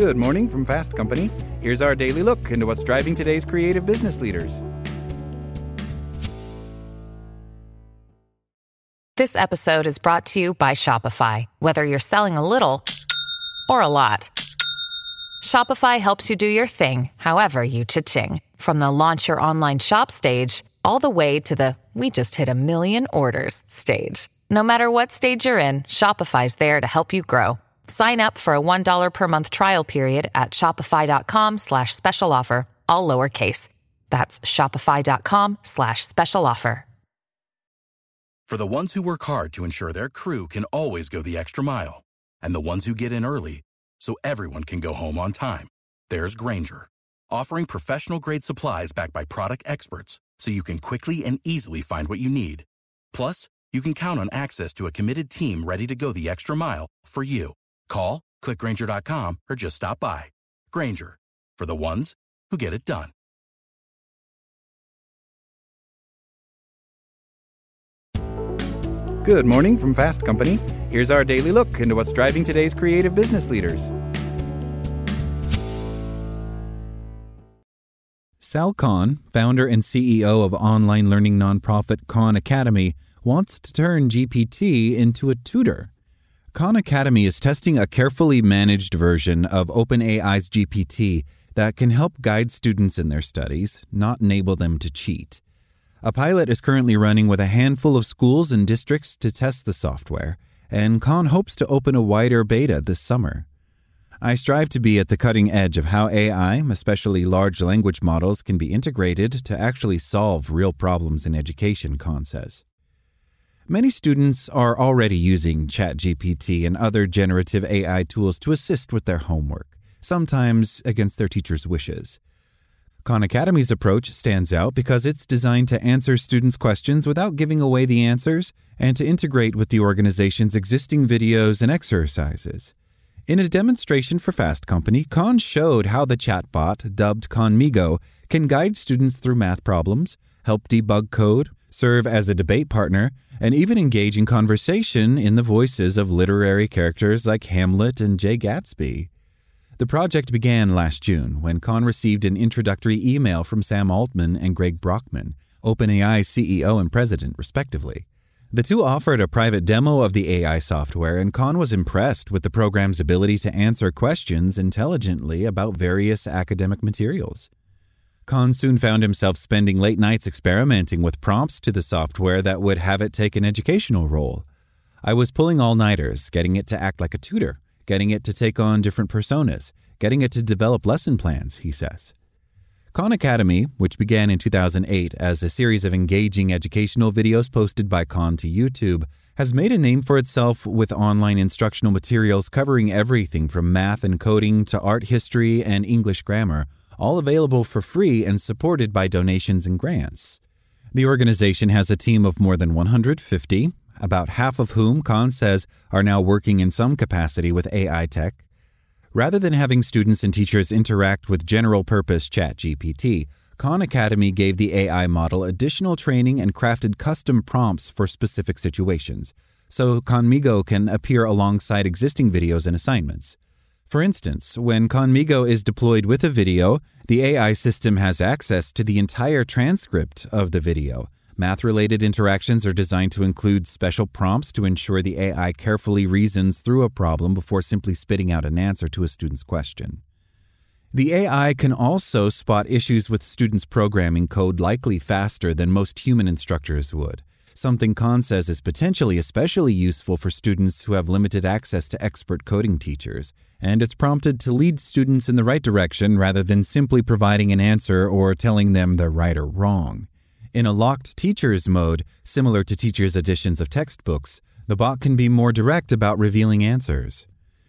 Good morning from Fast Company. Here's our daily look into what's driving today's creative business leaders. This episode is brought to you by Shopify. Whether you're selling a little or a lot, Shopify helps you do your thing, however you cha-ching. From the launch your online shop stage, all the way to the we just hit a million orders stage. No matter what stage you're in, Shopify's there to help you grow. Sign up for a $1 per month trial period at shopify.com slash special offer, all lowercase. That's shopify.com slash special offer. For the ones who work hard to ensure their crew can always go the extra mile, and the ones who get in early so everyone can go home on time, there's Grainger, offering professional grade supplies backed by product experts so you can quickly and easily find what you need. Plus, you can count on access to a committed team ready to go the extra mile for you. Call, clickgrainger.com, or just stop by. Grainger, for the ones who get it done. Good morning from Fast Company. Here's our daily look into what's driving today's creative business leaders. Sal Khan, founder and CEO of online learning nonprofit Khan Academy, wants to turn GPT into a tutor. Khan Academy is testing a carefully managed version of OpenAI's GPT that can help guide students in their studies, not enable them to cheat. A pilot is currently running with a handful of schools and districts to test the software, and Khan hopes to open a wider beta this summer. I strive to be at the cutting edge of how AI, especially large language models, can be integrated to actually solve real problems in education, Khan says. Many students are already using ChatGPT and other generative AI tools to assist with their homework, sometimes against their teacher's wishes. Khan Academy's approach stands out because it's designed to answer students' questions without giving away the answers and to integrate with the organization's existing videos and exercises. In a demonstration for Fast Company, Khan showed how the chatbot, dubbed Khanmigo, can guide students through math problems, help debug code, serve as a debate partner, and even engage in conversation in the voices of literary characters like Hamlet and Jay Gatsby. The project began last June when Khan received an introductory email from Sam Altman and Greg Brockman, OpenAI's CEO and president, respectively. The two offered a private demo of the AI software, and Khan was impressed with the program's ability to answer questions intelligently about various academic materials. Khan soon found himself spending late nights experimenting with prompts to the software that would have it take an educational role. I was pulling all nighters, getting it to act like a tutor, getting it to take on different personas, getting it to develop lesson plans, he says. Khan Academy, which began in 2008 as a series of engaging educational videos posted by Khan to YouTube, has made a name for itself with online instructional materials covering everything from math and coding to art history and English grammar all available for free and supported by donations and grants. The organization has a team of more than 150, about half of whom Khan says are now working in some capacity with AI tech. Rather than having students and teachers interact with general purpose ChatGPT, Khan Academy gave the AI model additional training and crafted custom prompts for specific situations, so Khanmigo can appear alongside existing videos and assignments. For instance, when Khanmigo is deployed with a video, the AI system has access to the entire transcript of the video. Math related interactions are designed to include special prompts to ensure the AI carefully reasons through a problem before simply spitting out an answer to a student's question. The AI can also spot issues with students' programming code likely faster than most human instructors would something Khan says is potentially especially useful for students who have limited access to expert coding teachers, and it's prompted to lead students in the right direction rather than simply providing an answer or telling them they're right or wrong. In a locked teachers mode, similar to teachers' editions of textbooks, the bot can be more direct about revealing answers.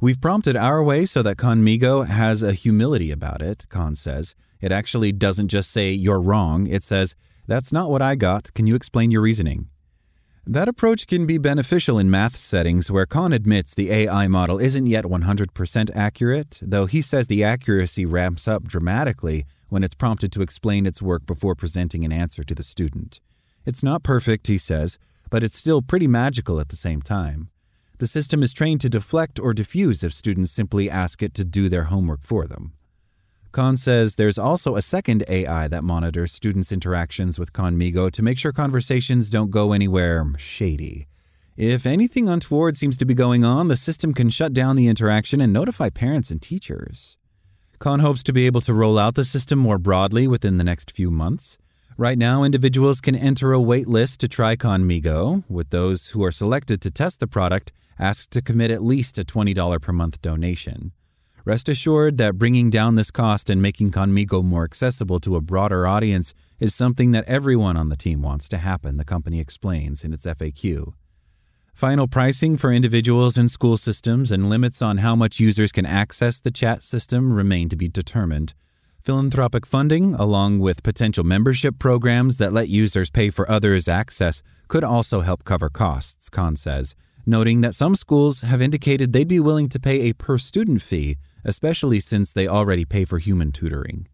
We've prompted our way so that Khanmigo has a humility about it, Khan says. It actually doesn't just say, you're wrong, it says, that's not what I got. Can you explain your reasoning? That approach can be beneficial in math settings where Khan admits the AI model isn't yet 100% accurate, though he says the accuracy ramps up dramatically when it's prompted to explain its work before presenting an answer to the student. It's not perfect, he says, but it's still pretty magical at the same time. The system is trained to deflect or diffuse if students simply ask it to do their homework for them. Khan says there's also a second AI that monitors students' interactions with Khanmigo to make sure conversations don't go anywhere shady. If anything untoward seems to be going on, the system can shut down the interaction and notify parents and teachers. Khan hopes to be able to roll out the system more broadly within the next few months. Right now, individuals can enter a wait list to try Khanmigo, with those who are selected to test the product asked to commit at least a $20 per month donation. Rest assured that bringing down this cost and making Khanmigo more accessible to a broader audience is something that everyone on the team wants to happen, the company explains in its FAQ. Final pricing for individuals and school systems and limits on how much users can access the chat system remain to be determined. Philanthropic funding, along with potential membership programs that let users pay for others' access, could also help cover costs, Khan says, noting that some schools have indicated they'd be willing to pay a per student fee especially since they already pay for human tutoring.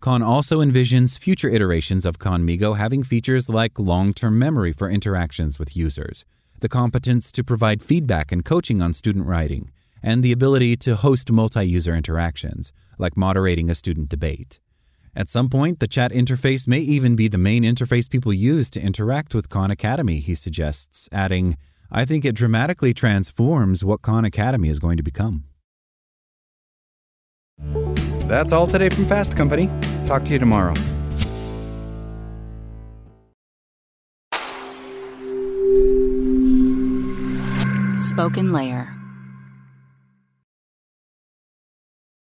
Khan also envisions future iterations of Khanmigo having features like long term memory for interactions with users, the competence to provide feedback and coaching on student writing, and the ability to host multi user interactions, like moderating a student debate. At some point, the chat interface may even be the main interface people use to interact with Khan Academy, he suggests, adding, I think it dramatically transforms what Khan Academy is going to become. That's all today from Fast Company. Talk to you tomorrow. Spoken Layer.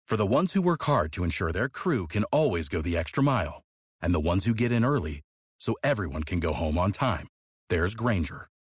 For the ones who work hard to ensure their crew can always go the extra mile, and the ones who get in early so everyone can go home on time, there's Grainger,